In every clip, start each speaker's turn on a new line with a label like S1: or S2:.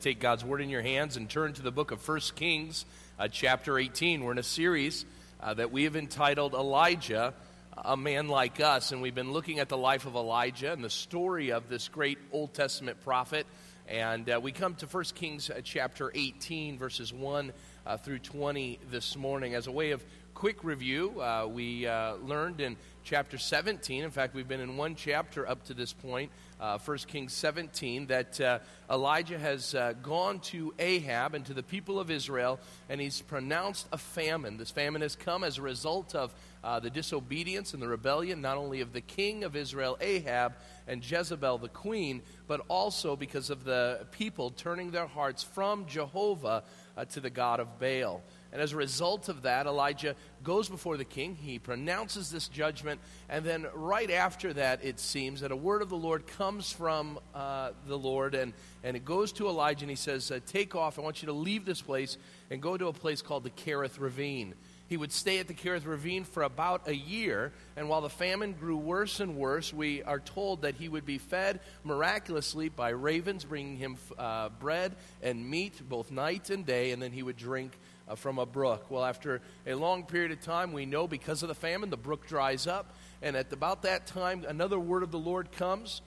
S1: Take God's word in your hands and turn to the book of 1 Kings, uh, chapter 18. We're in a series uh, that we have entitled Elijah, a Man Like Us. And we've been looking at the life of Elijah and the story of this great Old Testament prophet. And uh, we come to 1 Kings uh, chapter 18, verses 1 uh, through 20 this morning. As a way of quick review, uh, we learned in chapter 17, in fact, we've been in one chapter up to this point uh, 1 Kings 17, that uh, Elijah has uh, gone to Ahab and to the people of Israel, and he's pronounced a famine. This famine has come as a result of uh, the disobedience and the rebellion, not only of the king of Israel, Ahab, and Jezebel, the queen, but also because of the people turning their hearts from Jehovah uh, to the God of Baal. And as a result of that, Elijah goes before the king. He pronounces this judgment. And then, right after that, it seems that a word of the Lord comes from uh, the Lord. And, and it goes to Elijah, and he says, uh, Take off. I want you to leave this place and go to a place called the Kerith Ravine. He would stay at the Kerith Ravine for about a year, and while the famine grew worse and worse, we are told that he would be fed miraculously by ravens bringing him uh, bread and meat both night and day, and then he would drink uh, from a brook. Well, after a long period of time, we know because of the famine, the brook dries up. And at about that time, another word of the Lord comes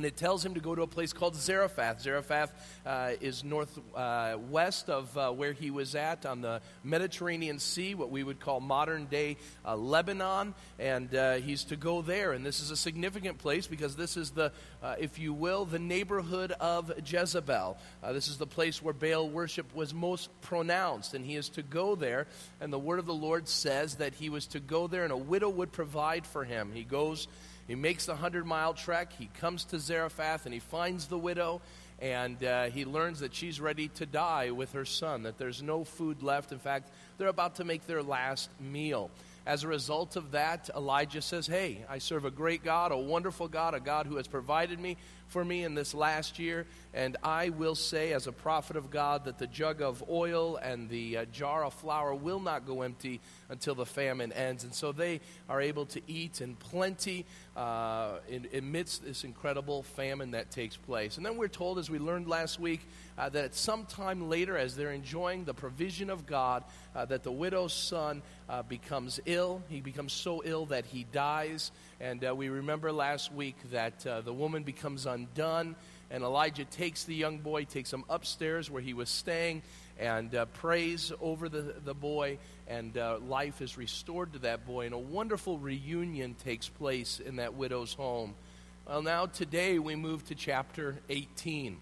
S1: and it tells him to go to a place called Zarephath. Zarephath uh, is northwest uh, of uh, where he was at on the Mediterranean Sea, what we would call modern day uh, Lebanon. And uh, he's to go there. And this is a significant place because this is the, uh, if you will, the neighborhood of Jezebel. this is the place where Baal worship was most pronounced. And he is to go there. And the word of the Lord says that he was to go there and a widow would provide for him. He goes he makes the 100 mile trek. He comes to Zarephath and he finds the widow and uh, he learns that she's ready to die with her son, that there's no food left. In fact, they're about to make their last meal. As a result of that, Elijah says, Hey, I serve a great God, a wonderful God, a God who has provided me for me in this last year. And I will say, as a prophet of God, that the jug of oil and the uh, jar of flour will not go empty until the famine ends. And so they are able to eat in plenty uh, in, amidst this incredible famine that takes place. And then we're told, as we learned last week, uh, that at some time later, as they're enjoying the provision of God, uh, that the widow's son uh, becomes ill. He becomes so ill that he dies. And uh, we remember last week that uh, the woman becomes undone, and Elijah takes the young boy, takes him upstairs where he was staying, and uh, prays over the, the boy, and uh, life is restored to that boy, and a wonderful reunion takes place in that widow's home. Well, now today we move to chapter 18.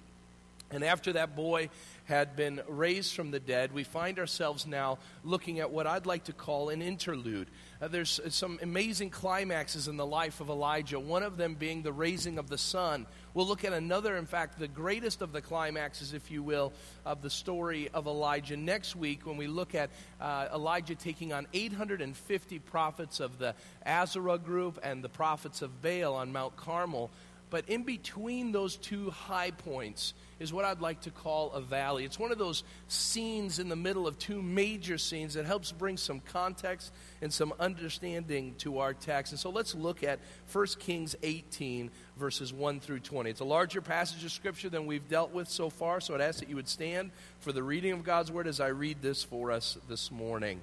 S1: And after that boy had been raised from the dead, we find ourselves now looking at what I'd like to call an interlude. Uh, there's some amazing climaxes in the life of Elijah, one of them being the raising of the son. We'll look at another, in fact, the greatest of the climaxes, if you will, of the story of Elijah next week when we look at uh, Elijah taking on 850 prophets of the Asherah group and the prophets of Baal on Mount Carmel. But in between those two high points, is what I'd like to call a valley. It's one of those scenes in the middle of two major scenes that helps bring some context and some understanding to our text. And so let's look at 1 Kings 18, verses 1 through 20. It's a larger passage of Scripture than we've dealt with so far, so I'd ask that you would stand for the reading of God's Word as I read this for us this morning.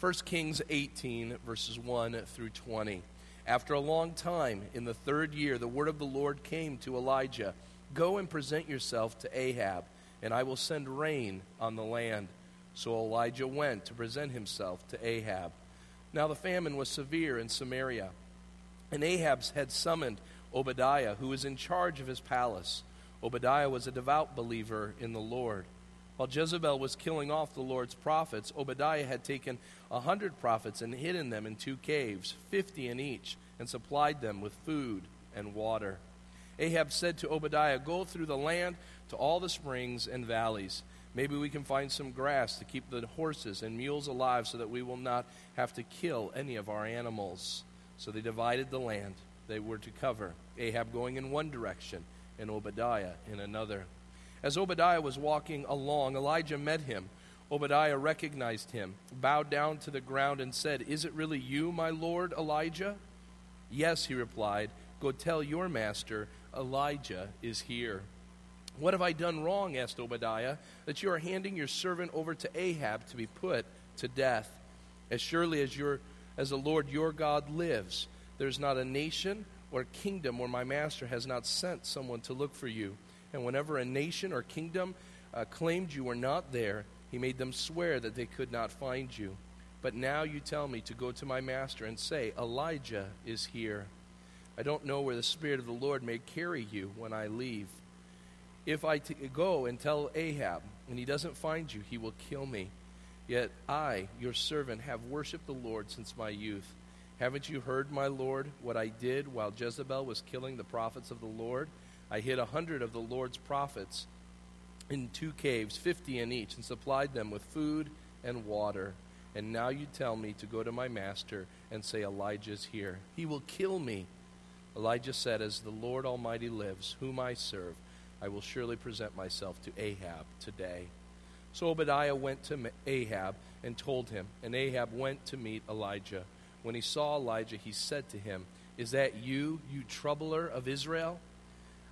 S1: 1 Kings 18, verses 1 through 20. After a long time, in the third year, the word of the Lord came to Elijah Go and present yourself to Ahab, and I will send rain on the land. So Elijah went to present himself to Ahab. Now the famine was severe in Samaria, and Ahab had summoned Obadiah, who was in charge of his palace. Obadiah was a devout believer in the Lord. While Jezebel was killing off the Lord's prophets, Obadiah had taken a hundred prophets and hidden them in two caves, fifty in each, and supplied them with food and water. Ahab said to Obadiah, Go through the land to all the springs and valleys. Maybe we can find some grass to keep the horses and mules alive so that we will not have to kill any of our animals. So they divided the land they were to cover, Ahab going in one direction and Obadiah in another. As Obadiah was walking along, Elijah met him. Obadiah recognized him, bowed down to the ground, and said, Is it really you, my lord Elijah? Yes, he replied. Go tell your master Elijah is here. What have I done wrong? asked Obadiah, that you are handing your servant over to Ahab to be put to death. As surely as, your, as the Lord your God lives, there is not a nation or kingdom where my master has not sent someone to look for you. And whenever a nation or kingdom uh, claimed you were not there, he made them swear that they could not find you. But now you tell me to go to my master and say, Elijah is here. I don't know where the Spirit of the Lord may carry you when I leave. If I t- go and tell Ahab, and he doesn't find you, he will kill me. Yet I, your servant, have worshiped the Lord since my youth. Haven't you heard, my Lord, what I did while Jezebel was killing the prophets of the Lord? I hid a hundred of the Lord's prophets in two caves, fifty in each, and supplied them with food and water. And now you tell me to go to my master and say, Elijah's here. He will kill me. Elijah said, As the Lord Almighty lives, whom I serve, I will surely present myself to Ahab today. So Obadiah went to Ahab and told him, and Ahab went to meet Elijah. When he saw Elijah, he said to him, Is that you, you troubler of Israel?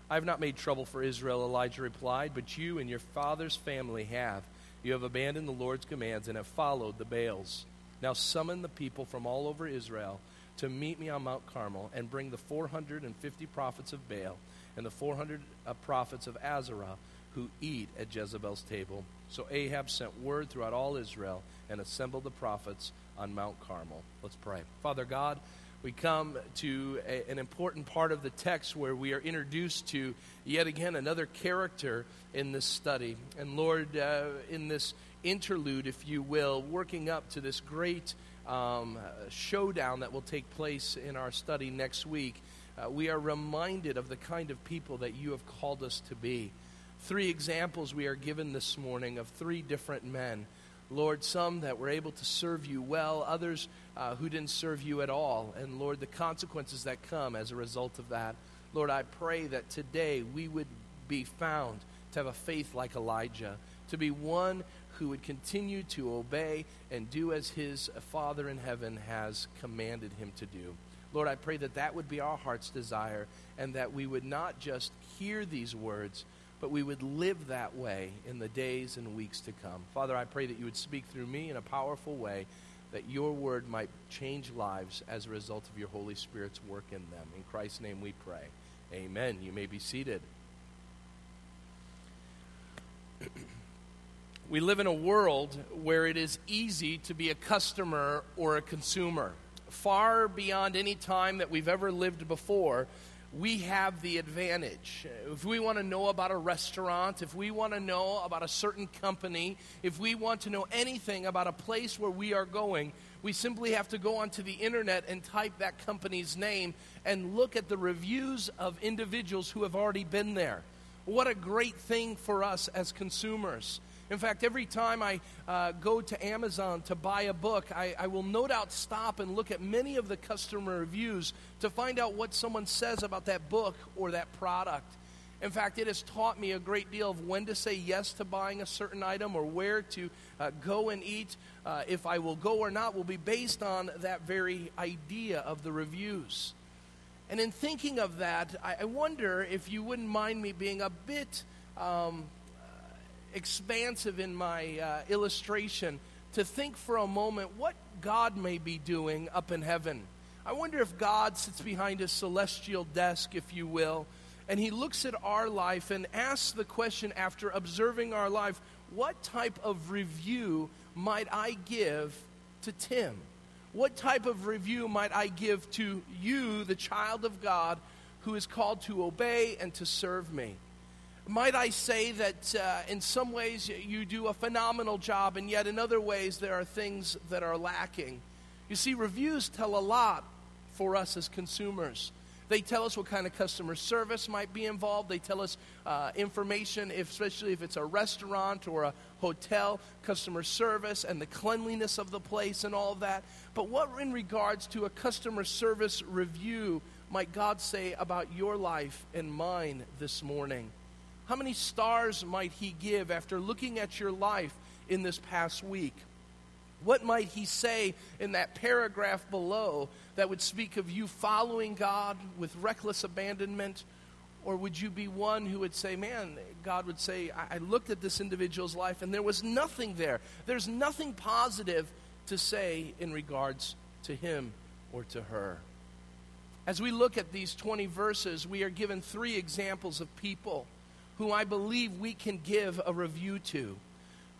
S1: I have not made trouble for Israel, Elijah replied, but you and your father's family have. You have abandoned the Lord's commands and have followed the Baals. Now summon the people from all over Israel to meet me on Mount Carmel and bring the 450 prophets of Baal and the 400 uh, prophets of Asherah who eat at Jezebel's table. So Ahab sent word throughout all Israel and assembled the prophets on Mount Carmel. Let's pray. Father God, we come to a, an important part of the text where we are introduced to yet again another character in this study. And Lord, uh, in this interlude, if you will, working up to this great um, showdown that will take place in our study next week, uh, we are reminded of the kind of people that you have called us to be. Three examples we are given this morning of three different men Lord, some that were able to serve you well, others uh, who didn't serve you at all. And Lord, the consequences that come as a result of that. Lord, I pray that today we would be found to have a faith like Elijah, to be one who would continue to obey and do as his Father in heaven has commanded him to do. Lord, I pray that that would be our heart's desire and that we would not just hear these words but we would live that way in the days and weeks to come. Father, I pray that you would speak through me in a powerful way, that your word might change lives as a result of your Holy Spirit's work in them. In Christ's name we pray. Amen. You may be seated. we live in a world where it is easy to be a customer or a consumer. Far beyond any time that we've ever lived before, we have the advantage. If we want to know about a restaurant, if we want to know about a certain company, if we want to know anything about a place where we are going, we simply have to go onto the internet and type that company's name and look at the reviews of individuals who have already been there. What a great thing for us as consumers. In fact, every time I uh, go to Amazon to buy a book, I, I, will no doubt stop and look at many of the customer reviews to find out what someone says about that book or that product. In fact, it has taught me a great deal of when to say yes to buying a certain item or where to uh, go and eat. Uh, if I will go or not will be based on that very idea of the reviews. And in thinking of that, I, I wonder if you wouldn't mind me being a bit um, expansive in my uh, illustration to think for a moment what God may be doing up in heaven. I wonder if God sits behind his celestial desk, if you will, and he looks at our life and asks the question after observing our life what type of review might I give to Tim? What type of review might I give to you, the child of God, who is called to obey and to serve me? Might I say that uh, in some ways you do a phenomenal job, and yet in other ways there are things that are lacking? You see, reviews tell a lot for us as consumers. They tell us what kind of customer service might be involved. They tell us uh, information, if, especially if it's a restaurant or a hotel, customer service and the cleanliness of the place and all that. But what, in regards to a customer service review, might God say about your life and mine this morning? How many stars might He give after looking at your life in this past week? What might He say in that paragraph below that would speak of you following God with reckless abandonment Or would you be one who would say, man, God would say, I, I looked at this individual's life and there was nothing there. There's nothing positive to say in regards to him or to her. As we look at these 20 verses, we are given three examples of people who I believe we can give a review to.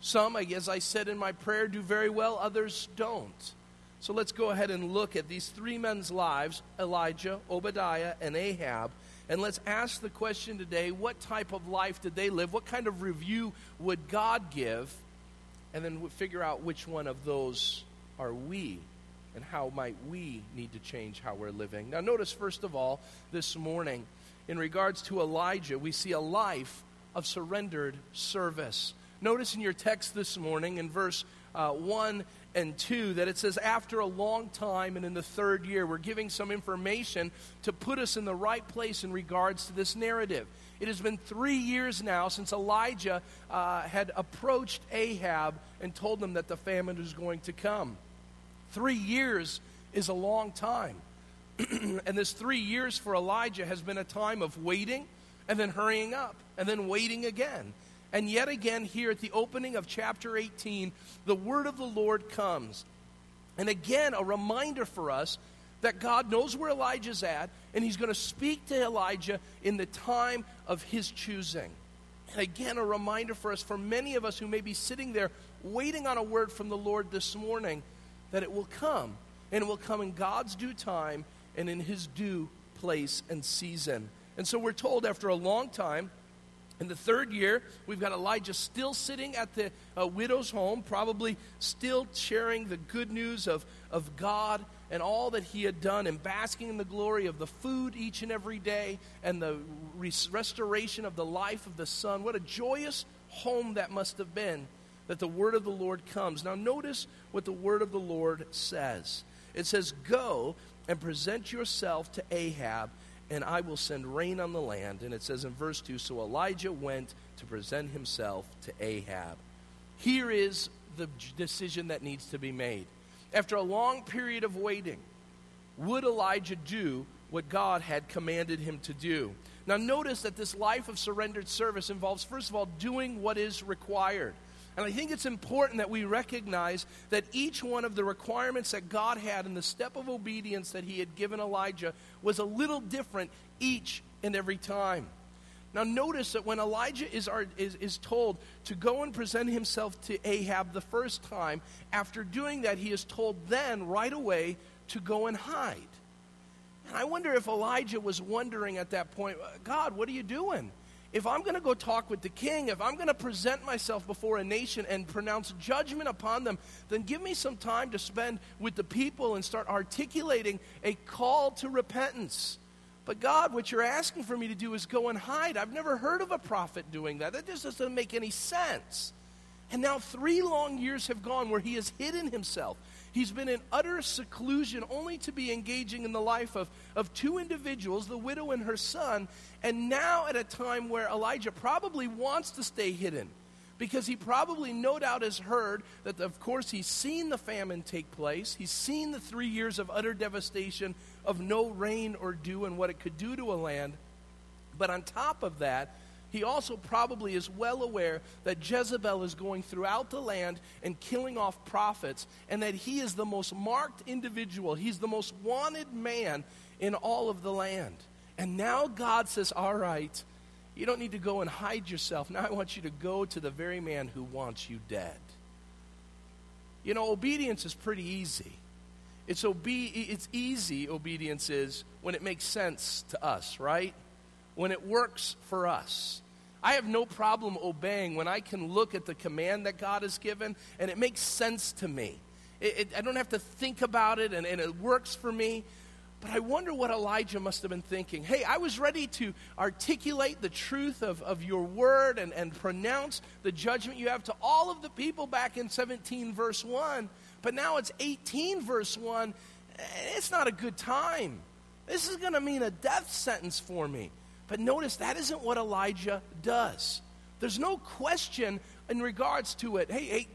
S1: Some, as I said in my prayer, do very well, others don't. So let's go ahead and look at these three men's lives Elijah, Obadiah, and Ahab. And let's ask the question today what type of life did they live? What kind of review would God give? And then we'll figure out which one of those are we and how might we need to change how we're living. Now, notice, first of all, this morning, in regards to Elijah, we see a life of surrendered service. Notice in your text this morning, in verse uh, 1 and 2, that it says, After a long time and in the third year, we're giving some information to put us in the right place in regards to this narrative. It has been three years now since Elijah uh, had approached Ahab and told them that the famine was going to come. Three years is a long time. and this three years for Elijah has been a time of waiting and then hurrying up and then waiting again. And yet again, here at the opening of chapter 18, the word of the Lord comes. And again, a reminder for us that God knows where Elijah's at, and he's going to speak to Elijah in the time of his choosing. And again, a reminder for us, for many of us who may be sitting there waiting on a word from the Lord this morning, that it will come, and it will come in God's due time and in his due place and season. And so we're told after a long time, in the third year, we've got Elijah still sitting at the uh, widow's home, probably still sharing the good news of, of God and all that he had done and basking in the glory of the food each and every day and the res- restoration of the life of the son. What a joyous home that must have been that the word of the Lord comes. Now, notice what the word of the Lord says it says, Go and present yourself to Ahab and I will send rain on the land. And it says in verse 2 So Elijah went to present himself to Ahab. Here is the decision that needs to be made. After a long period of waiting, would Elijah do what God had commanded him to do? Now, notice that this life of surrendered service involves, first of all, doing what is required. And I think it's important that we recognize that each one of the requirements that God had in the step of obedience that he had given Elijah was a little different each and every time. Now, notice that when Elijah is, is, is told to go and present himself to Ahab the first time, after doing that, he is told then, right away, to go and hide. And I wonder if Elijah was wondering at that point, God, what are you doing? If I'm going to go talk with the king, if I'm going to present myself before a nation and pronounce judgment upon them, then give me some time to spend with the people and start articulating a call to repentance. But God, what you're asking for me to do is go and hide. I've never heard of a prophet doing that. That just doesn't make any sense. And now three long years have gone where he has hidden himself. He's been in utter seclusion, only to be engaging in the life of, of two individuals, the widow and her son, and now at a time where Elijah probably wants to stay hidden. Because he probably, no doubt, has heard that, of course, he's seen the famine take place. He's seen the three years of utter devastation, of no rain or dew, and what it could do to a land. But on top of that, he also probably is well aware that Jezebel is going throughout the land and killing off prophets, and that he is the most marked individual. He's the most wanted man in all of the land. And now God says, All right, you don't need to go and hide yourself. Now I want you to go to the very man who wants you dead. You know, obedience is pretty easy. It's, obe- it's easy, obedience is, when it makes sense to us, right? when it works for us. I have no problem obeying when I can look at the command that God has given and it makes sense to me. It, it, I don't have to think about it and, and it works for me. But I wonder what Elijah must have been thinking. Hey, I was ready to articulate the truth of, of your word and, and pronounce the judgment you have to all of the people back in 17, verse 1. But now it's 18, verse 1. It's not a good time. This is going to mean a death sentence for me. But notice that isn't what Elijah does. There's no question in regards to it. Hey, hey,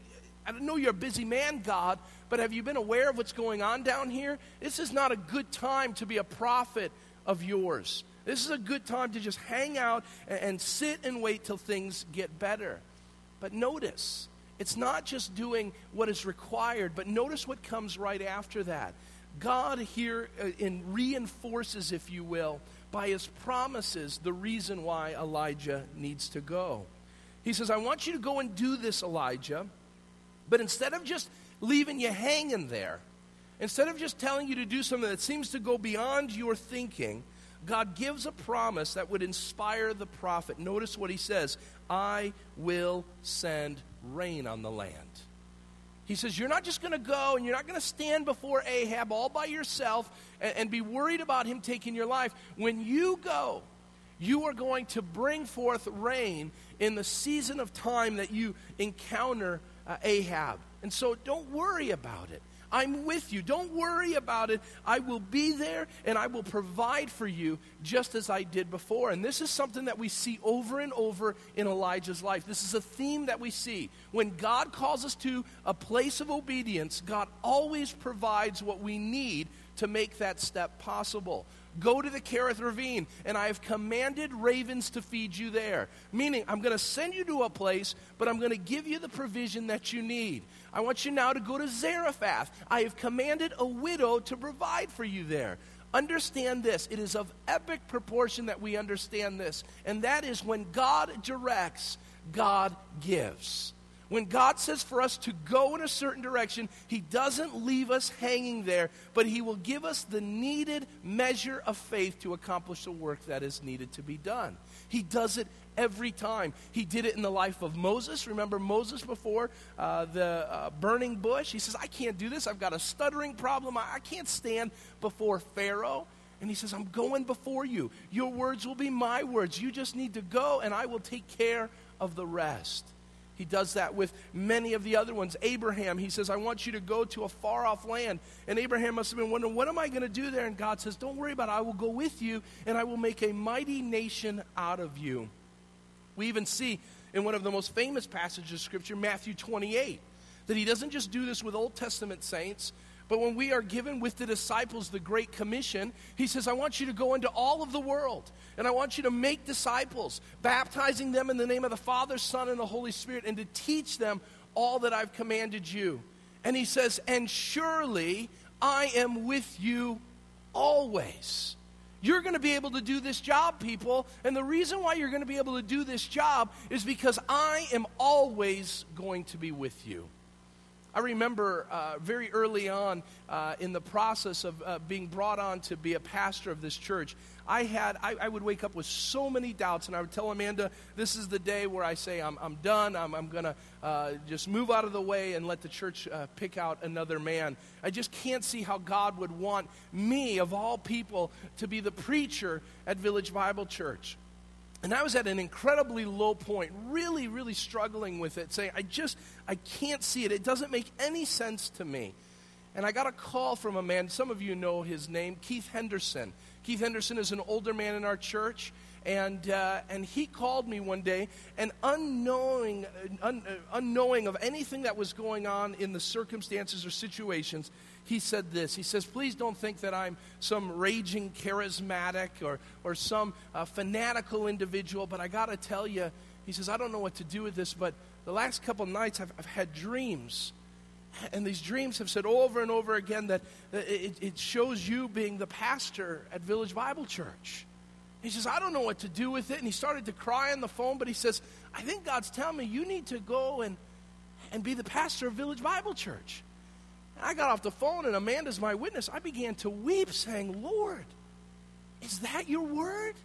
S1: I know you're a busy man, God, but have you been aware of what's going on down here? This is not a good time to be a prophet of yours. This is a good time to just hang out and, and sit and wait till things get better. But notice, it's not just doing what is required, but notice what comes right after that. God here uh, in reinforces, if you will, by his promises, the reason why Elijah needs to go. He says, I want you to go and do this, Elijah, but instead of just leaving you hanging there, instead of just telling you to do something that seems to go beyond your thinking, God gives a promise that would inspire the prophet. Notice what he says I will send rain on the land. He says, You're not just going to go and you're not going to stand before Ahab all by yourself and, and, be worried about him taking your life. When you go, you are going to bring forth rain in the season of time that you encounter uh, Ahab. And so don't worry about it. I'm with you. Don't worry about it. I will be there and I will provide for you just as I did before. And this is something that we see over and over in Elijah's life. This is a theme that we see. When God calls us to a place of obedience, God always provides what we need to make that step possible. Go to the Kerith Ravine, and I have commanded ravens to feed you there. Meaning, I'm going to send you to a place, but I'm going to give you the provision that you need. I want you now to go to Zarephath. I have commanded a widow to provide for you there. Understand this. It is of epic proportion that we understand this. And that is when God directs, God gives. When God says for us to go in a certain direction, He doesn't leave us hanging there, but He will give us the needed measure of faith to accomplish the work that is needed to be done. He does it every time. He did it in the life of Moses. Remember Moses before uh, the uh, burning bush? He says, I can't do this. I've got a stuttering problem. I, I can't stand before Pharaoh. And he says, I'm going before you. Your words will be my words. You just need to go, and I will take care of the rest. He does that with many of the other ones. Abraham, he says, I want you to go to a far off land. And Abraham must have been wondering, what am I going to do there? And God says, Don't worry about it. I will go with you, and I will make a mighty nation out of you. We even see in one of the most famous passages of Scripture, Matthew 28, that he doesn't just do this with Old Testament saints, but when we are given with the disciples the Great Commission, he says, I want you to go into all of the world and I want you to make disciples, baptizing them in the name of the Father, Son, and the Holy Spirit, and to teach them all that I've commanded you. And he says, And surely I am with you always. You're going to be able to do this job, people. And the reason why you're going to be able to do this job is because I am always going to be with you. I remember uh, very early on uh, in the process of uh, being brought on to be a pastor of this church, I had I, I, would wake up with so many doubts, and I would tell Amanda, "This is the day where I say I'm, I'm done. I'm, I'm going to uh, just move out of the way and let the church uh, pick out another man." I just can't see how God would want me, of all people, to be the preacher at Village Bible Church. And I was at an incredibly low point, really, really struggling with it, saying, I just, I can't see it. It doesn't make any sense to me. And I got a call from a man, some of you know his name, Keith Henderson. Keith Henderson is an older man in our church, and, uh, and he called me one day, and unknowing, un, uh, unknowing of anything that was going on in the circumstances or situations, he said this. He says, Please don't think that I'm some raging charismatic or, or some uh, fanatical individual, but I got to tell you, he says, I don't know what to do with this, but the last couple nights I've, I've had dreams. And these dreams have said over and over again that it, it shows you being the pastor at Village Bible Church. He says, I don't know what to do with it. And he started to cry on the phone, but he says, I think God's telling me you need to go and, and be the pastor of Village Bible Church. I got off the phone, and Amanda's my witness. I began to weep, saying, Lord, is that your word?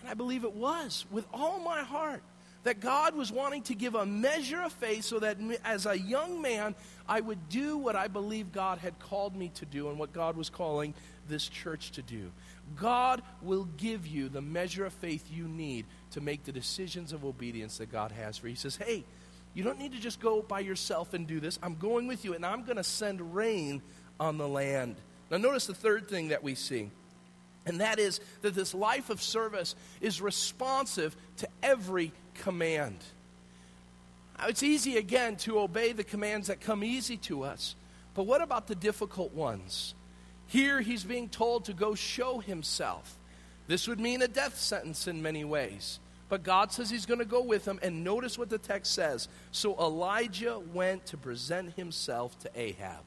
S1: And I believe it was with all my heart that God was wanting to give a measure of faith so that as a young man, I would do what I believe God had called me to do and what God was calling this church to do. God will give you the measure of faith you need to make the decisions of obedience that God has for you. He says, Hey, you don't need to just go by yourself and do this. I'm going with you, and I'm going to send rain on the land. Now, notice the third thing that we see, and that is that this life of service is responsive to every command. It's easy, again, to obey the commands that come easy to us, but what about the difficult ones? Here, he's being told to go show himself. This would mean a death sentence in many ways. But God says he's going to go with him. And notice what the text says. So Elijah went to present himself to Ahab.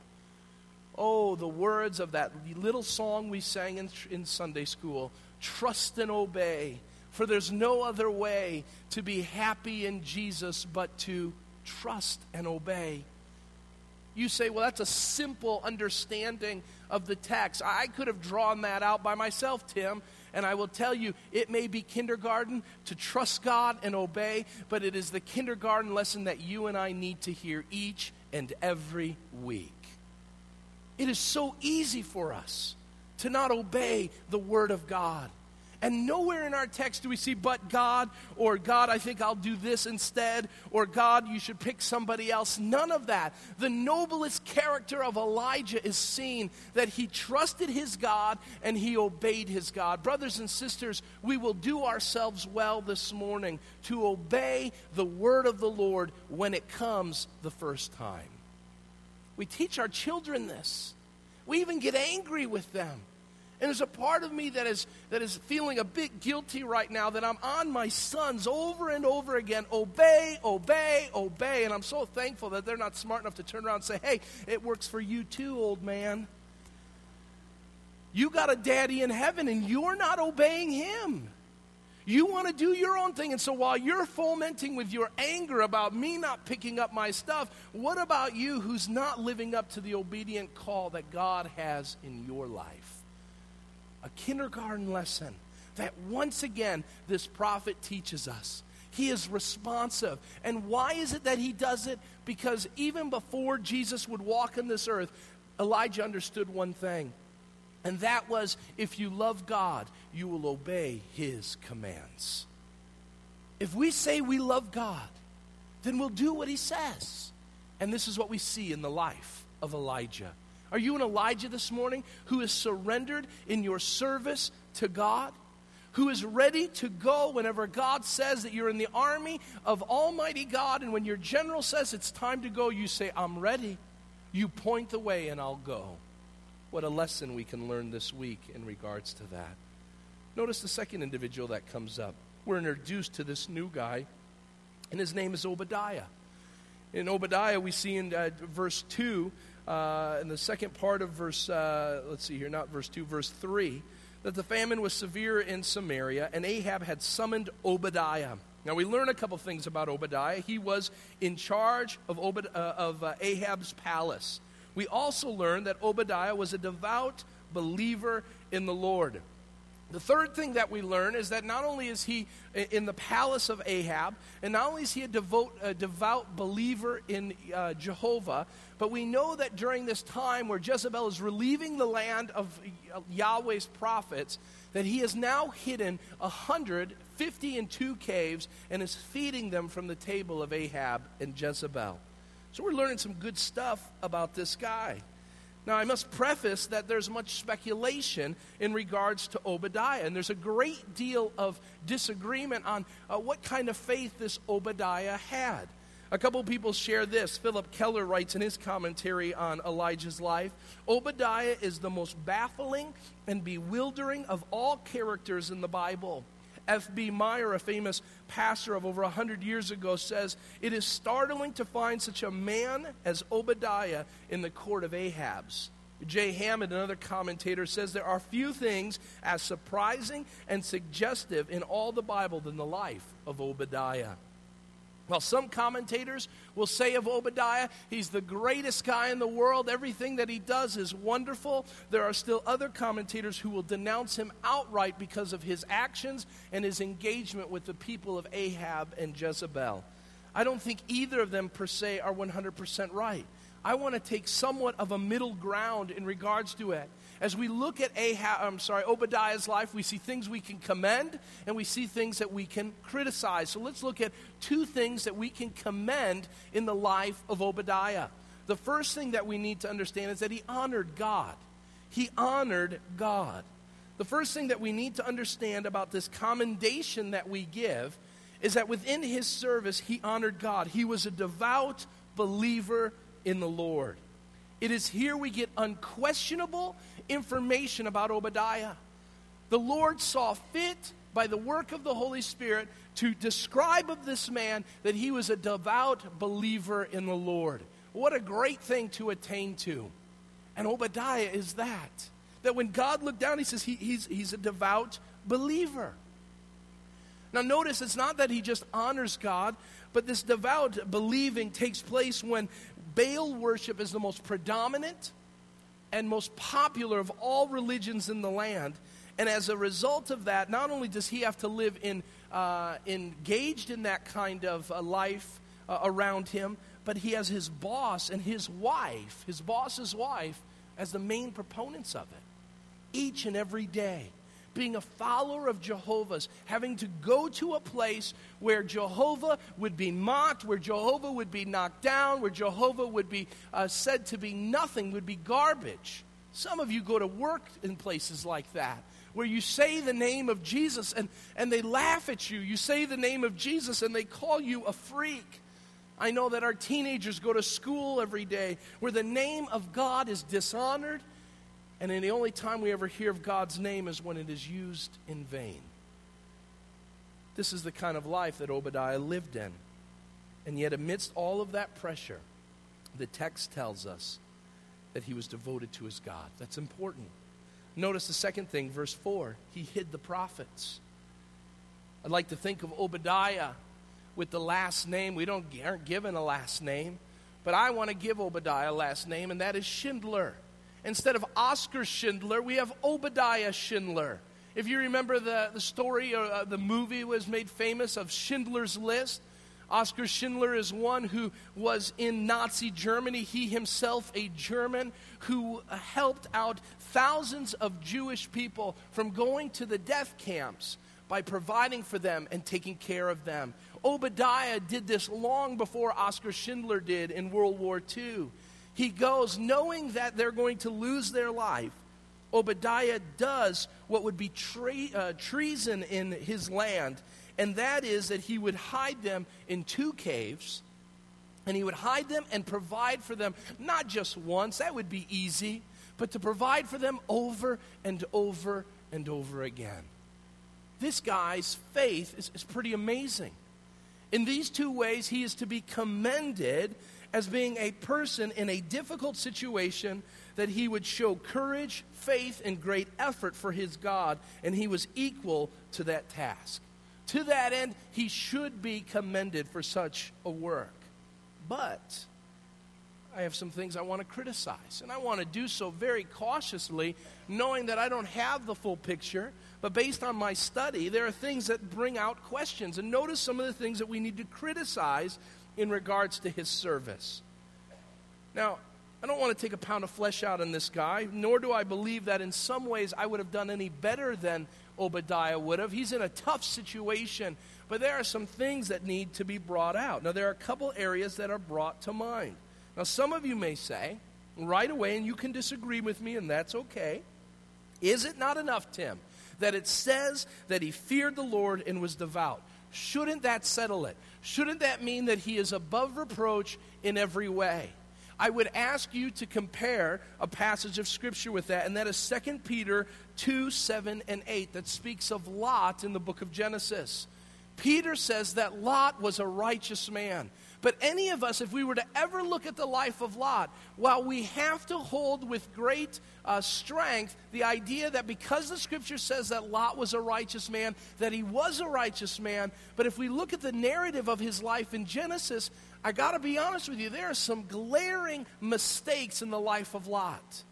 S1: Oh, the words of that little song we sang in, in Sunday school trust and obey. For there's no other way to be happy in Jesus but to trust and obey. You say, well, that's a simple understanding of the text. I could have drawn that out by myself, Tim. And I will tell you, it may be kindergarten to trust God and obey, but it is the kindergarten lesson that you and I need to hear each and every week. It is so easy for us to not obey the Word of God. And nowhere in our text do we see, but God, or God, I think I'll do this instead, or God, you should pick somebody else. None of that. The noblest character of Elijah is seen that he trusted his God and he obeyed his God. Brothers and sisters, we will do ourselves well this morning to obey the word of the Lord when it comes the first time. We teach our children this, we even get angry with them. And there's a part of me that is, that is feeling a bit guilty right now that I'm on my sons over and over again. Obey, obey, obey. And I'm so thankful that they're not smart enough to turn around and say, hey, it works for you too, old man. You got a daddy in heaven and you're not obeying him. You want to do your own thing. And so while you're fomenting with your anger about me not picking up my stuff, what about you who's not living up to the obedient call that God has in your life? A kindergarten lesson that once again this prophet teaches us. He is responsive. And why is it that he does it? Because even before Jesus would walk on this earth, Elijah understood one thing. And that was if you love God, you will obey his commands. If we say we love God, then we'll do what he says. And this is what we see in the life of Elijah. Are you an Elijah this morning who is surrendered in your service to God? Who is ready to go whenever God says that you're in the army of Almighty God, and when your general says it's time to go, you say, I'm ready. You point the way, and I'll go. What a lesson we can learn this week in regards to that. Notice the second individual that comes up. We're introduced to this new guy, and his name is Obadiah. In Obadiah, we see in uh, verse 2 uh, in the second part of verse, uh, let's see here, not verse 2, verse 3, that the famine was severe in Samaria, and Ahab had summoned Obadiah. Now, we learn a couple things about Obadiah. He was in charge of, uh, of uh, Ahab's palace. We also learn that Obadiah was a devout believer in the Lord. The third thing that we learn is that not only is he in the palace of Ahab, and not only is he a, devote, a devout believer in uh, Jehovah, but we know that during this time where Jezebel is relieving the land of Yahweh's prophets, that he has now hidden 150 in two caves and is feeding them from the table of Ahab and Jezebel. So we're learning some good stuff about this guy. Now, I must preface that there's much speculation in regards to Obadiah, and there's a great deal of disagreement on uh, what kind of faith this Obadiah had. A couple people share this. Phillip Keller writes in his commentary on Elijah's life Obadiah is the most baffling and bewildering of all characters in the Bible. F.B. Meyer, a famous pastor of over 100 years ago, says, It is startling to find such a man as Obadiah in the court of Ahab's. J. Hammond, another commentator, says there are few things as surprising and suggestive in all the Bible than the life of Obadiah. Well, some commentators will say of Obadiah, he's the greatest guy in the world. Everything that he does is wonderful. There are still other commentators who will denounce him outright because of his actions and his engagement with the people of Ahab and Jezebel. I don't think either of them per se are 100% right. I want to take somewhat of a middle ground in regards to it. As we look at Ahab, I'm sorry, Obadiah's life, we see things we can commend and we see things that we can criticize. So let's look at two things that we can commend in the life of Obadiah. The first thing that we need to understand is that he honored God. He honored God. The first thing that we need to understand about this commendation that we give is that within his service, he honored God. He was a devout believer in the Lord. It is here we get unquestionable information about Obadiah. the Lord saw fit by the work of the Holy Spirit to describe of this man that he was a devout believer in the Lord. What a great thing to attain to. And Obadiah is that. That when God looked down, he says he, he's, he's a devout believer. Now, notice it's not that he just honors God, but this devout believing takes place when Baal worship is the most predominant and most popular of all religions in the land. And as a result of that, not only does he have to live in, uh, engaged in that kind of uh, life uh, around him, but he has his boss and his wife, his boss's wife, as the main proponents of it. Each and every day being a follower of Jehovah's, having to go to a place where Jehovah would be mocked, where Jehovah would be knocked down, where Jehovah would be uh, said to be nothing, would be garbage. Some of you go to work in places like that, where you say the name of Jesus and, and they laugh at you. You say the name of Jesus and they call you a freak. I know that our teenagers go to school every day where the name of God is dishonored and then the only time we ever hear of God's name is when it is used in vain. This is the kind of life that Obadiah lived in. And yet, amidst all of that pressure, the text tells us that he was devoted to his God. That's important. Notice the second thing, verse 4 he hid the prophets. I'd like to think of Obadiah with the last name. We don't, aren't given a last name, but I want to give Obadiah a last name, and that is Schindler. Instead of Oscar Schindler, we have Obadiah Schindler. If you remember the, the story or uh, the movie was made famous of Schindler's List, Oscar Schindler is one who was in Nazi Germany. He himself, a German, who helped out thousands of Jewish people from going to the death camps by providing for them and taking care of them. Obadiah did this long before Oscar Schindler did in World War II. He goes knowing that they're going to lose their life. Obadiah does what would be tre- uh, treason in his land, and that is that he would hide them in two caves, and he would hide them and provide for them not just once, that would be easy, but to provide for them over and over and over again. This guy's faith is, is pretty amazing. In these two ways, he is to be commended as being a person in a difficult situation that he would show courage, faith, and great effort for his God, and he was equal to that task. To that end, he should be commended for such a work. But I have some things I want to criticize, and I want to do so very cautiously, knowing that I don't have the full picture. But based on my study, there are things that bring out questions. And notice some of the things that we need to criticize in regards to his service. Now, I don't want to take a pound of flesh out on this guy, nor do I believe that in some ways I would have done any better than Obadiah would have. He's in a tough situation, but there are some things that need to be brought out. Now, there are a couple areas that are brought to mind. Now, some of you may say right away, and you can disagree with me, and that's okay. Is it not enough, Tim, that it says that he feared the Lord and was devout? Shouldn't that settle it? Shouldn't that mean that he is above reproach in every way? I would ask you to compare a passage of Scripture with that, and that is 2 Peter 2 7 and 8, that speaks of Lot in the book of Genesis. Peter says that Lot was a righteous man. But any of us, if we were to ever look at the life of Lot, while we have to hold with great uh, strength the idea that because the scripture says that Lot was a righteous man, that he was a righteous man, but if we look at the narrative of his life in Genesis, I got to be honest with you, there are some glaring mistakes in the life of Lot.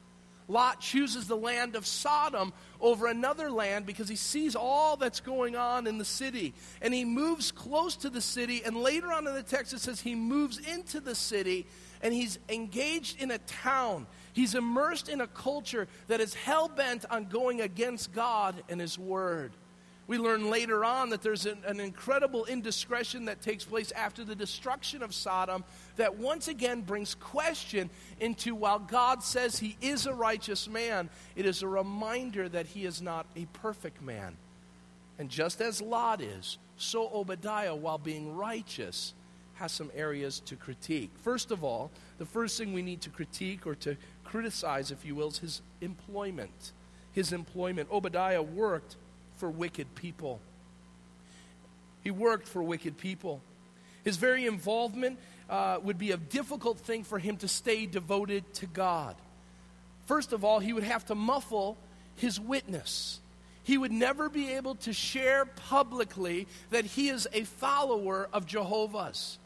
S1: Lot chooses the land of Sodom over another land because he sees all that's going on in the city. And he moves close to the city. And later on in the text, it says he moves into the city and he's engaged in a town. He's immersed in a culture that is hell bent on going against God and his word. We learn later on that there's an, an, incredible indiscretion that takes place after the destruction of Sodom that once again brings question into while God says he is a righteous man, it is a reminder that he is not a perfect man. And just as Lot is, so Obadiah, while being righteous, has some areas to critique. First of all, the first thing we need to critique or to criticize, if you will, is his employment his employment. Obadiah worked for wicked people. He worked for wicked people. His very involvement uh, would be a difficult thing for him to stay devoted to God. First of all, he would have to muffle his witness. He would never be able to share publicly that he is a follower of Jehovah's.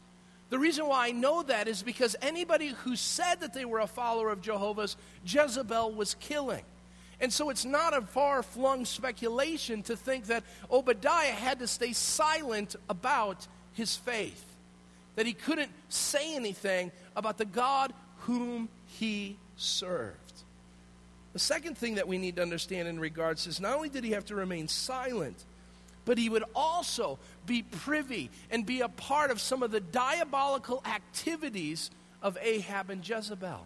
S1: The reason why I know that is because anybody who said that they were a follower of Jehovah's, Jezebel was killing. And so it's not a far flung speculation to think that Obadiah had to stay silent about his faith, that he couldn't say anything about the God whom he served. The second thing that we need to understand in regards is not only did he have to remain silent, but he would also be privy and be a part of some of the diabolical activities of Ahab and Jezebel.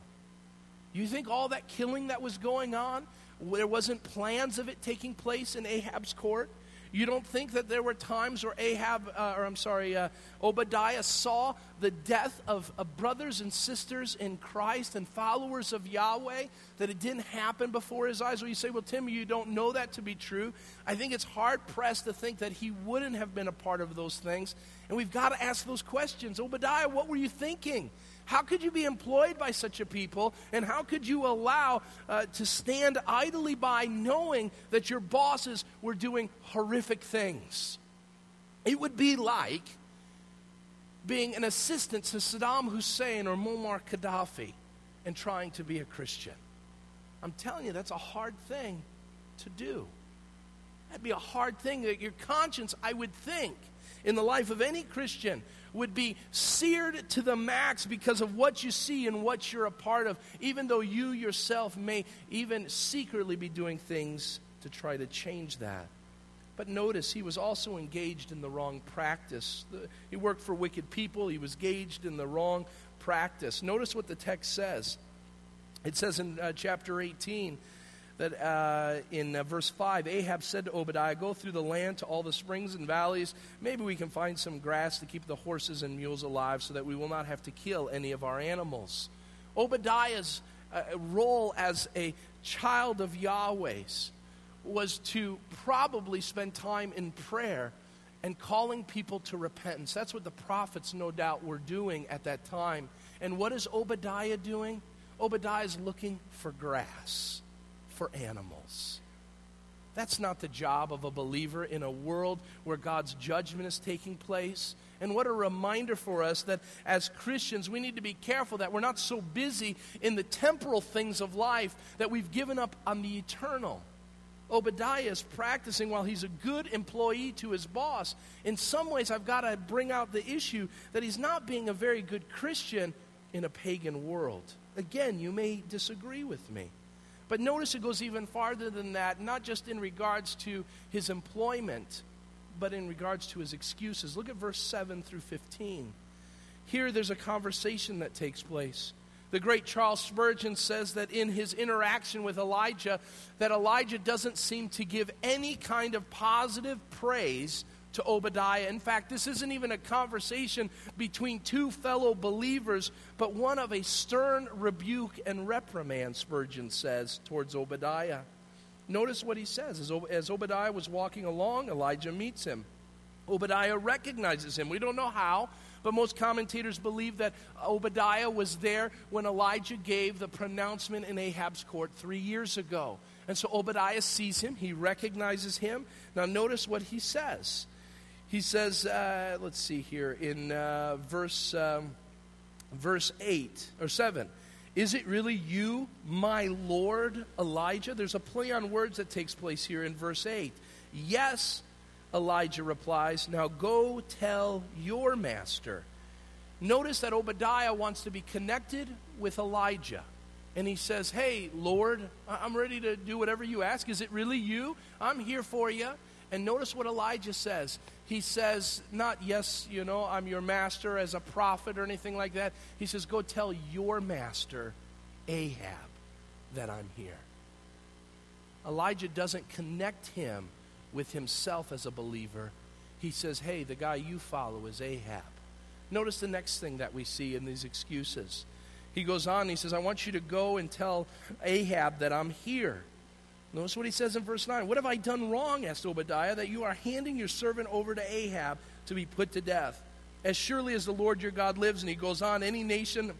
S1: You think all that killing that was going on, there wasn't plans of it taking place in Ahab's court? You don't think that there were times where Ahab, uh, or I'm sorry, uh, Obadiah saw the death of, of brothers and sisters in Christ and followers of Yahweh, that it didn't happen before his eyes? Well, you say, well, Tim, you don't know that to be true. I think it's hard pressed to think that he wouldn't have been a part of those things. And we've got to ask those questions. Obadiah, what were you thinking? How could you be employed by such a people? And how could you allow uh, to stand idly by knowing that your bosses were doing horrific things? It would be like being an assistant to Saddam Hussein or Muammar Gaddafi and trying to be a Christian. I'm telling you, that's a hard thing to do. That'd be a hard thing that your conscience, I would think, in the life of any Christian would be seared to the max because of what you see and what you're a part of, even though you yourself may even secretly be doing things to try to change that. But notice, he was also engaged in the wrong practice. He worked for wicked people, he was engaged in the wrong practice. Notice what the text says. It says in uh, chapter 18, that uh, in uh, verse 5, Ahab said to Obadiah, Go through the land to all the springs and valleys. Maybe we can find some grass to keep the horses and mules alive so that we will not have to kill any of our animals. Obadiah's uh, role as a child of Yahweh's was to probably spend time in prayer and calling people to repentance. That's what the prophets, no doubt, were doing at that time. And what is Obadiah doing? Obadiah is looking for grass for animals. That's not the job of a believer in a world where God's judgment is taking place. And what a reminder for us that as Christians, we need to be careful that we're not so busy in the temporal things of life that we've given up on the eternal. Obadiah is practicing while he's a good employee to his boss. In some ways, I've got to bring out the issue that he's not being a very good Christian in a pagan world. Again, you may disagree with me. But notice it goes even farther than that, not just in regards to his employment, but in regards to his excuses. Look at verse 7 through 15. Here there's a conversation that takes place. The great Charles Spurgeon says that in his interaction with Elijah, that Elijah doesn't seem to give any kind of positive praise to Obadiah. In fact, this isn't even a conversation between two fellow believers, but one of a stern rebuke and reprimand, Spurgeon says, towards Obadiah. Notice what he says. As, Obadiah was walking along, Elijah meets him. Obadiah recognizes him. We don't know how, but most commentators believe that Obadiah was there when Elijah gave the pronouncement in Ahab's court three years ago. And so Obadiah sees him, he recognizes him. Now, notice what he says he says, uh, let's see here, in uh, verse, um, verse 8 or 7. Is it really you, my Lord Elijah? There's a play on words that takes place here in verse 8. Yes, Elijah replies, Now go tell your master. Notice that Obadiah wants to be connected with Elijah. And he says, Hey, Lord, I'm ready to do whatever you ask. Is it really you? I'm here for you. And notice what Elijah says. He says, not, yes, you know, I'm your master as a prophet or anything like that. He says, go tell your master, Ahab, that I'm here. Elijah doesn't connect him with himself as a believer. He says, hey, the guy you follow is Ahab. Notice the next thing that we see in these excuses. He goes on, he says, I want you to go and tell Ahab that I'm here.
S2: Notice what he says in verse 9. What have I done wrong, asked Obadiah, that you are handing your servant over to Ahab to be put to death? As surely as the Lord your God lives, and he goes on, any nation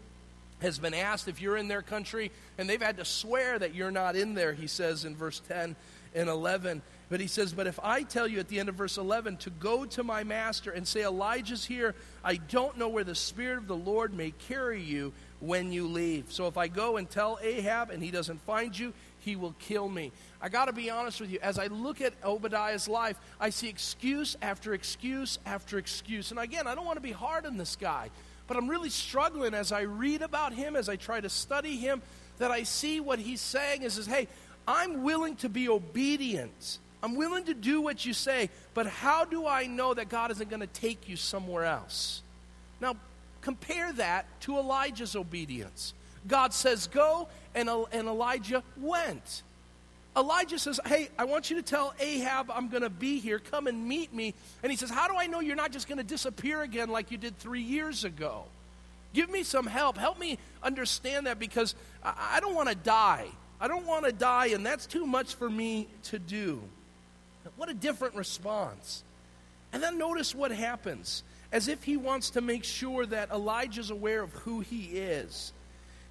S2: has been asked if you're in their country, and they've had to swear that you're not in there, he says in verse 10 and 11. But he says, But if I tell you at the end of verse 11 to go to my master and say, Elijah's here, I don't know where the Spirit of the Lord may carry you when you leave. So if I go and tell Ahab and he doesn't find you, he will kill me. I got to be honest with you. As I look at Obadiah's life, I see excuse after excuse after excuse. And again, I don't want to be hard on this guy, but I'm really struggling as I read about him, as I try to study him, that I see what he's saying is, is hey, I'm willing to be obedient. I'm willing to do what you say, but how do I know that God isn't going to take you somewhere else? Now, compare that to Elijah's obedience. God says, Go, and, and Elijah went. Elijah says, Hey, I want you to tell Ahab I'm going to be here. Come and meet me. And he says, How do I know you're not just going to disappear again like you did three years ago? Give me some help. Help me understand that because I, I don't want to die. I don't want to die, and that's too much for me to do. What a different response. And then notice what happens. As if he wants to make sure that Elijah's aware of who he is.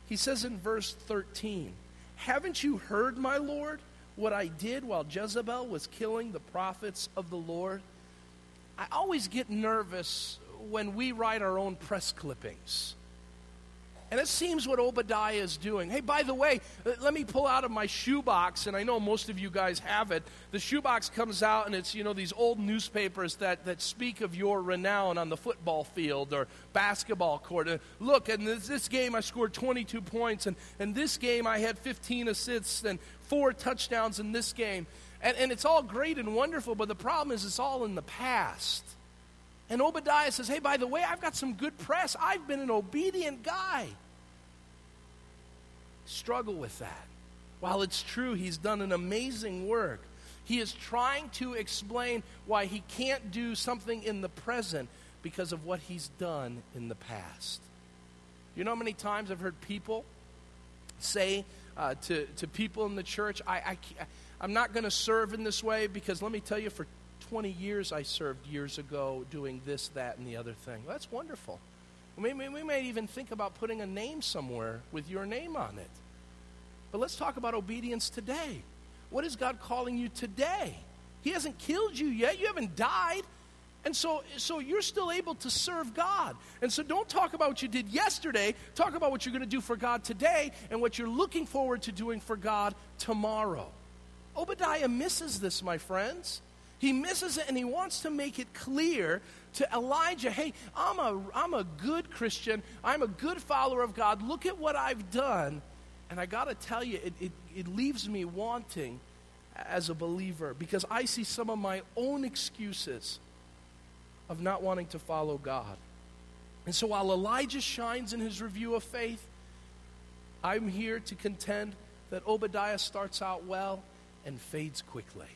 S2: He says in verse 13, Haven't you heard, my Lord, what I did while Jezebel was killing the prophets of the Lord? I always get nervous when we write our own press clippings. And it seems what Obadiah is doing. Hey, by the way, uh, let me pull out of my shoebox, and I know most of you guys have it. The shoebox comes out, and it's, you know, these old newspapers that, that speak of your renown on the football field or basketball court. And look, in this, this game I scored 22 points, and in this game I had 15 assists and four touchdowns in this game. And, and it's all great and wonderful, but the problem is it's all in the past. And Obadiah says, Hey, by the way, I've got some good press. I've been an obedient guy. Struggle with that. While it's true, he's done an amazing work. He is trying to explain why he can't do something in the present because of what he's done in the past. You know how many times I've heard people say uh, to, to people in the church, I, I, I'm not going to serve in this way because let me tell you, for 20 years I served years ago doing this, that, and the other thing. Well, that's wonderful. We may, we may even think about putting a name somewhere with your name on it. But let's talk about obedience today. What is God calling you today? He hasn't killed you yet, you haven't died. And so, so you're still able to serve God. And so don't talk about what you did yesterday. Talk about what you're going to do for God today and what you're looking forward to doing for God tomorrow. Obadiah misses this, my friends. He misses it and he wants to make it clear to Elijah hey, I'm a, I'm a good Christian. I'm a good follower of God. Look at what I've done. And I got to tell you, it, it, it leaves me wanting as a believer because I see some of my own excuses of not wanting to follow God. And so while Elijah shines in his review of faith, I'm here to contend that Obadiah starts out well and fades quickly.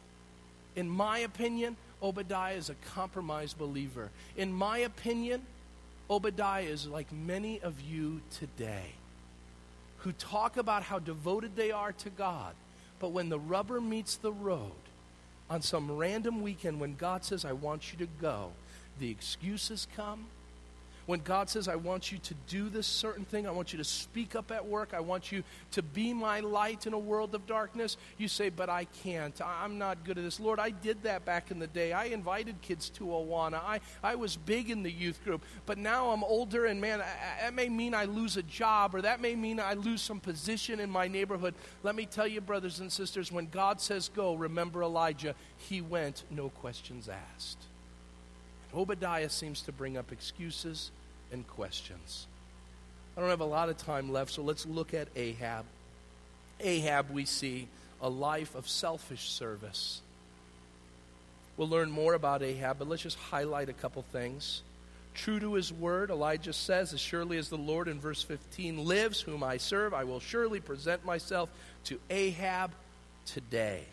S2: In my opinion, Obadiah is a compromised believer. In my opinion, Obadiah is like many of you today who talk about how devoted they are to God, but when the rubber meets the road, on some random weekend when God says, I want you to go, the excuses come, when God says, I want you to do this certain thing, I want you to speak up at work, I want you to be my light in a world of darkness, you say, But I can't. I'm not good at this. Lord, I did that back in the day. I invited kids to Awana. I, I was big in the youth group, but now I'm older, and man, that may mean I lose a job, or that may mean I lose some position in my neighborhood. Let me tell you, brothers and sisters, when God says go, remember Elijah, he went, no questions asked. Obadiah seems to bring up excuses and questions. I don't have a lot of time left, so let's look at Ahab. Ahab, we see a life of selfish service. We'll learn more about Ahab, but let's just highlight a couple things. True to his word, Elijah says, As surely as the Lord in verse 15 lives, whom I serve, I will surely present myself to Ahab today.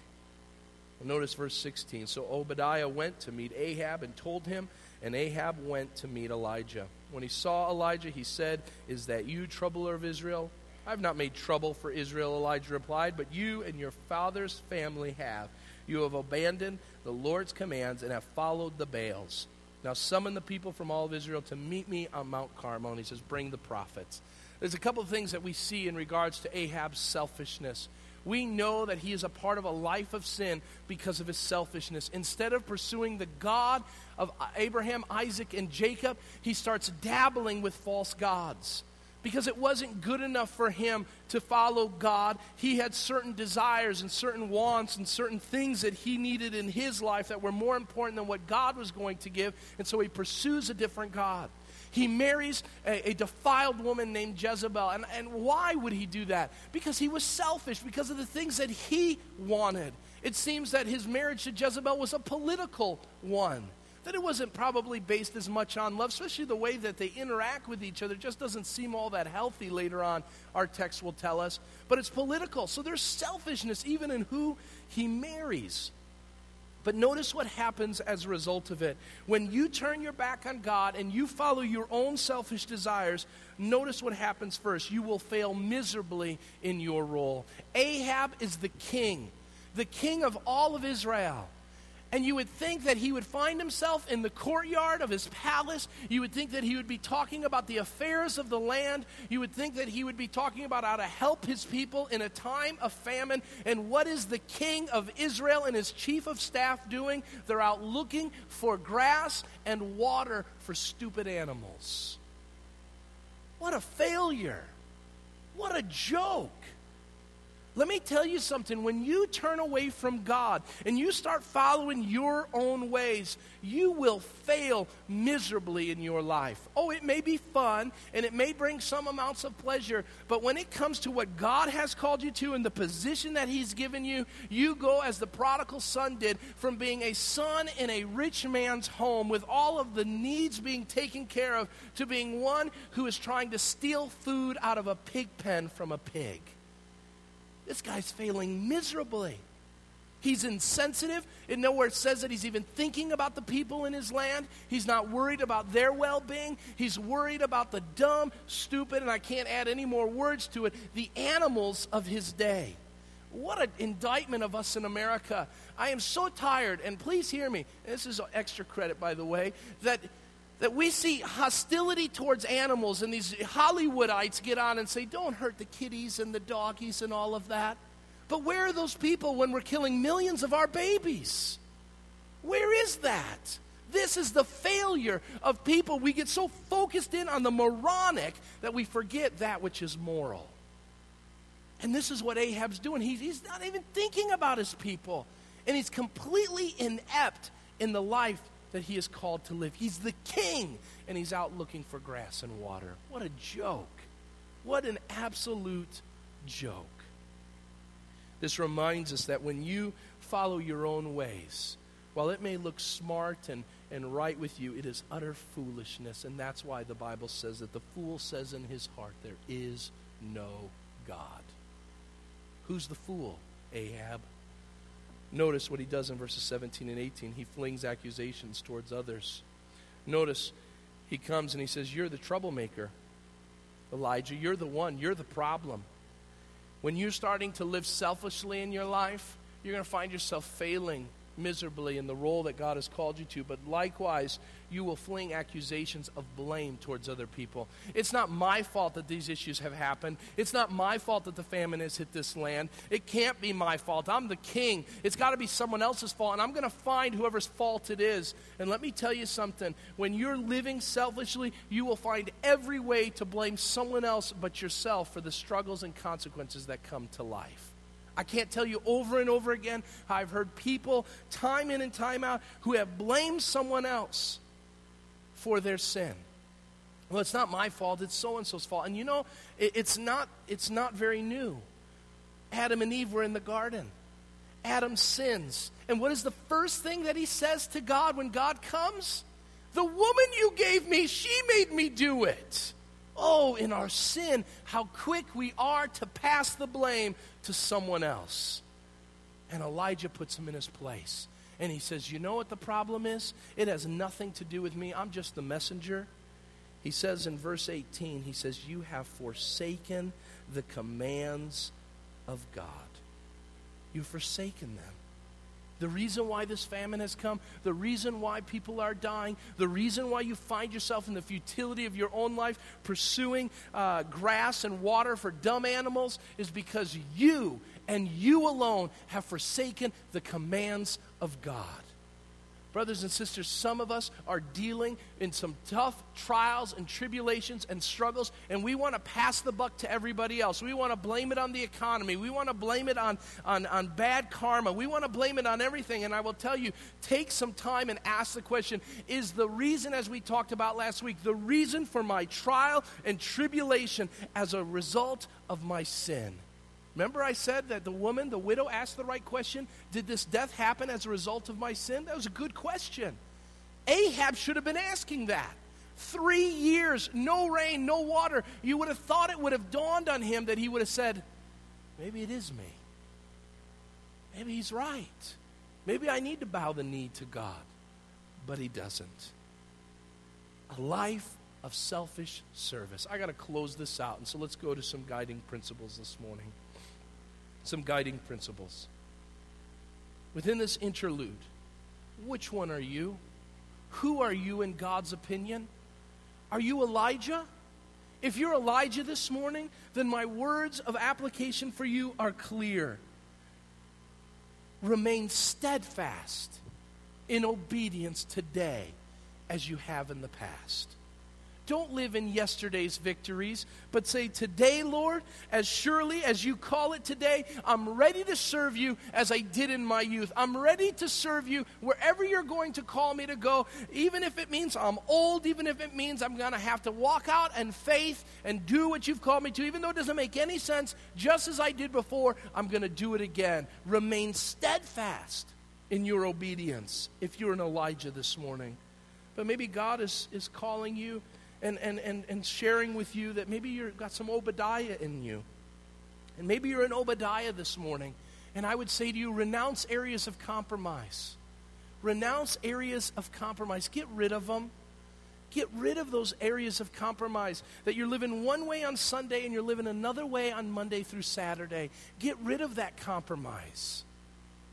S2: Notice verse 16. So Obadiah went to meet Ahab and told him, and Ahab went to meet Elijah. When he saw Elijah, he said, Is that you, troubler of Israel? I've not made trouble for Israel, Elijah replied, but you and your father's family have. You have abandoned the Lord's commands and have followed the Baals. Now summon the people from all of Israel to meet me on Mount Carmel. And he says, Bring the prophets. There's a couple of things that we see in regards to Ahab's selfishness. We know that he is a part of a life of sin because of his selfishness. Instead of pursuing the God of Abraham, Isaac, and Jacob, he starts dabbling with false gods because it wasn't good enough for him to follow God. He had certain desires and certain wants and certain things that he needed in his life that were more important than what God was going to give, and so he pursues a different God. He marries a, a, defiled woman named Jezebel. And, and why would he do that? Because he was selfish, because of the things that he wanted. It seems that his marriage to Jezebel was a political one that it wasn't probably based as much on love, especially the way that they interact with each other just doesn't seem all that healthy later on, our text will tell us. But it's political, so there's selfishness even in who he marries. But notice what happens as a result of it. When you turn your back on God and you follow your own selfish desires, notice what happens first. You will fail miserably in your role. Ahab is the king, the king of all of Israel. And you would think that he would find himself in the courtyard of his palace. You would think that he would be talking about the affairs of the land. You would think that he would be talking about how to help his people in a time of famine. And what is the king of Israel and his chief of staff doing? They're out looking for grass and water for stupid animals. What a failure! What a joke! Let me tell you something. When you turn away from God and you start following your own ways, you will fail miserably in your life. Oh, it may be fun and it may bring some amounts of pleasure, but when it comes to what God has called you to and the position that He's given you, you go as the prodigal son did from being a son in a rich man's home with all of the needs being taken care of to being one who is trying to steal food out of a pig pen from a pig. This guy's failing miserably. He's insensitive. It nowhere says that he's even thinking about the people in his land. He's not worried about their well being. He's worried about the dumb, stupid, and I can't add any more words to it, the animals of his day. What an indictment of us in America. I am so tired, and please hear me. This is extra credit, by the way, that that we see hostility towards animals, and these Hollywoodites get on and say, Don't hurt the kitties and the doggies and all of that. But where are those people when we're killing millions of our babies? Where is that? This is the failure of people. We get so focused in on the moronic that we forget that which is moral. And this is what Ahab's doing. He, he's not even thinking about his people. And he's completely inept in the life that he is called to live. He's the king, and he's out looking for grass and water. What a joke. What an absolute joke. This reminds us that when you follow your own ways, while it may look smart and, and right with you, it is utter foolishness. And that's why the Bible says that the fool says in his heart, There is no God. Who's the fool? Ahab. Notice what he does in verses 17 and 18. He flings accusations towards others. Notice he comes and he says, You're the troublemaker. Elijah, you're the one. You're the problem. When you're starting to live selfishly in your life, you're going to find yourself failing miserably in the role that God has called you to, but likewise, you will fling accusations of blame towards other people. It's not my fault that these issues have happened. It's not my fault that the famine has hit this land. It can't be my fault. I'm the king. It's got to be someone else's fault, and I'm going to find whoever's fault it is. And let me tell you something when you're living selfishly, you will find every way to blame someone else but yourself for the struggles and consequences that come to life. I can't tell you over and over again I've heard people, time in and time out, who have blamed someone else for their sin. Well, it's not my fault, it's so and so's fault. And you know, it, it's, not, it's not very new. Adam and Eve were in the garden. Adam sins. And what is the first thing that he says to God when God comes? The woman you gave me, she made me do it. Oh, in our sin, how quick we are to pass the blame to someone else. And Elijah puts him in his place. And he says, You know what the problem is? It has nothing to do with me. I'm just the messenger. He says in verse 18, he says, You have forsaken the commands of God. You've forsaken them. The reason why this famine has come, the reason why people are dying, the reason why you find yourself in the futility of your own life pursuing uh, grass and water for dumb animals is because you and you alone have forsaken the commands of God. Brothers and sisters, some of us are dealing in some tough trials and tribulations and struggles, and we want to pass the buck to everybody else. We want to blame it on the economy. We want to blame it on, on, on bad karma. We want to blame it on everything. And I will tell you, take some time and ask the question Is the reason, as we talked about last week, the reason for my trial and tribulation as a result of my sin? Remember, I said that the woman, the widow, asked the right question Did this death happen as a result of my sin? That was a good question. Ahab should have been asking that. Three years, no rain, no water. You would have thought it would have dawned on him that he would have said, Maybe it is me. Maybe he's right. Maybe I need to bow the knee to God. But he doesn't. A life of selfish service. I got to close this out, and so let's go to some guiding principles this morning some guiding principles. Within this interlude, which one are you? Who are you in God's opinion? Are you Elijah? If you're Elijah this morning, then my words of application for you are clear. Remain steadfast in obedience today as you have in the past. Don't live in yesterday's victories, but say, Today, Lord, as surely as you call it today, I'm ready to serve you as I did in my youth. I'm ready to serve you wherever you're going to call me to go, even if it means I'm old, even if it means I'm going to have to walk out in faith and do what you've called me to, even though it doesn't make any sense, just as I did before, I'm going to do it again. Remain steadfast in your obedience if you're an Elijah this morning. But maybe God is, is calling you and, and, and, and sharing with you that maybe you've got some Obadiah in you. And maybe you're an Obadiah this morning. And I would say to you, renounce areas of compromise. Renounce areas of compromise. Get rid of them. Get rid of those areas of compromise that you're living one way on Sunday and you're living another way on Monday through Saturday. Get rid of that compromise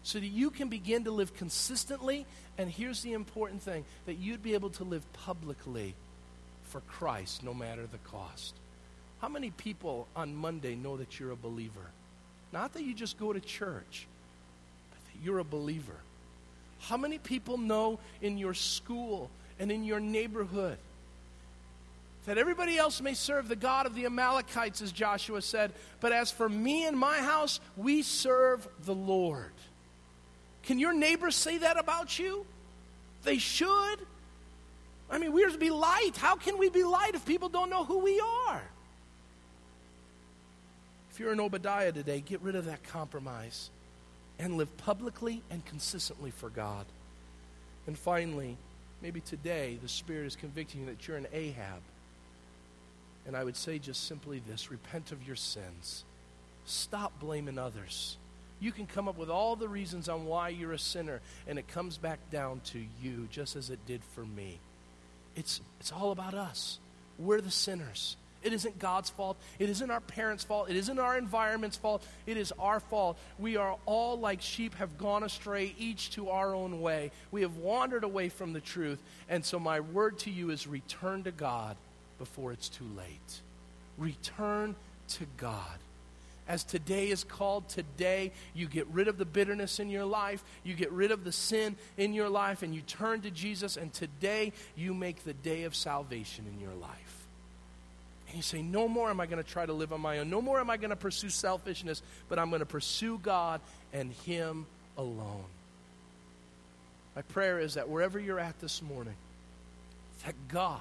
S2: so that you can begin to live consistently. And here's the important thing that you'd be able to live publicly for Christ no matter the cost. How many people on Monday know that you're a believer? Not that you just go to church, but that you're a believer. How many people know in your school and in your neighborhood that everybody else may serve the God of the Amalekites, as Joshua said, but as for me and my house, we serve the Lord? Can your neighbors say that about you? They should. I mean, we're to be light. How can we be light if people don't know who we are? If you're an Obadiah today, get rid of that compromise and live publicly and consistently for God. And finally, maybe today the Spirit is convicting you that you're an Ahab. And I would say just simply this repent of your sins. Stop blaming others. You can come up with all the reasons on why you're a sinner, and it comes back down to you, just as it did for me. It's, it's all about us. We're the sinners. It isn't God's fault. It isn't our parents' fault. It isn't our environment's fault. It is our fault. We are all like sheep have gone astray, each to our own way. We have wandered away from the truth. And so, my word to you is return to God before it's too late. Return to God as today is called today, you get rid of the bitterness in your life, you get rid of the sin in your life, and you turn to Jesus, and today you make the day of salvation in your life. And you say, No more am I going to try to live on my own. No more am I going to pursue selfishness, but I'm going to pursue God and Him alone. My prayer is that wherever you're at this morning, that God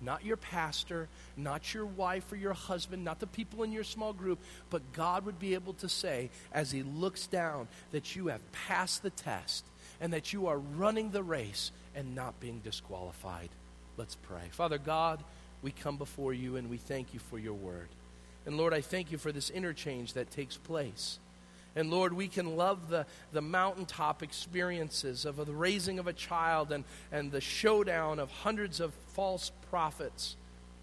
S2: not your pastor, not your wife or your husband, not the people in your small group, but God would be able to say, as He looks down, that you have passed the test and that you are running the race and not being disqualified. Let's pray. Father God, we come before you and we thank you for your word. And Lord, I thank you for this interchange that takes place. And Lord, we can love the, the mountaintop experiences of the raising of a child and, and the showdown of hundreds of false prophets.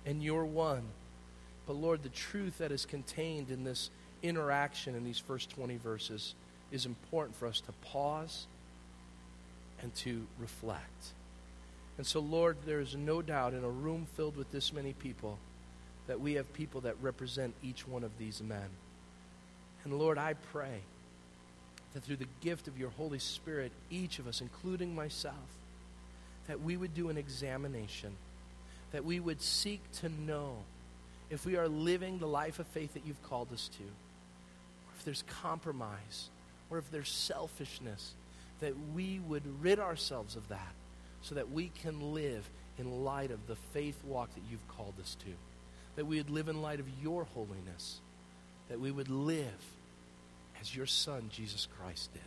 S2: and you're one. But Lord, the truth that is contained in this interaction in these first 20 verses is important for us to pause and to reflect. And so, Lord, there is no doubt in a room filled with this many people that we have people that represent each one of these men. And Lord, I pray that through the gift of your Holy Spirit, each of us, including myself, that we would do an examination, that we would seek to know if we are living the life of faith that you've called us to, or if there's compromise, or if there's selfishness, that we would rid ourselves of that so that we can live in light of the faith walk that you've called us to. That we would live in light of your holiness. That we would live as your Son, Jesus Christ, did.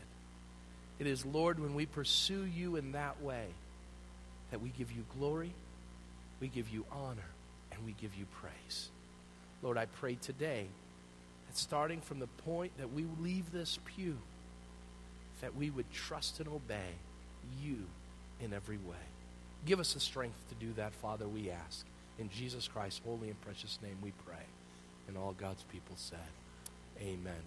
S2: It is, Lord, when we pursue you in that way, that we give you glory, we give you honor, and we give you praise. Lord, I pray today that starting from the point that we leave this pew, that we would trust and obey you in every way. Give us the strength to do that, Father, we ask. In Jesus Christ's holy and precious name we pray. And all God's people said, Amen.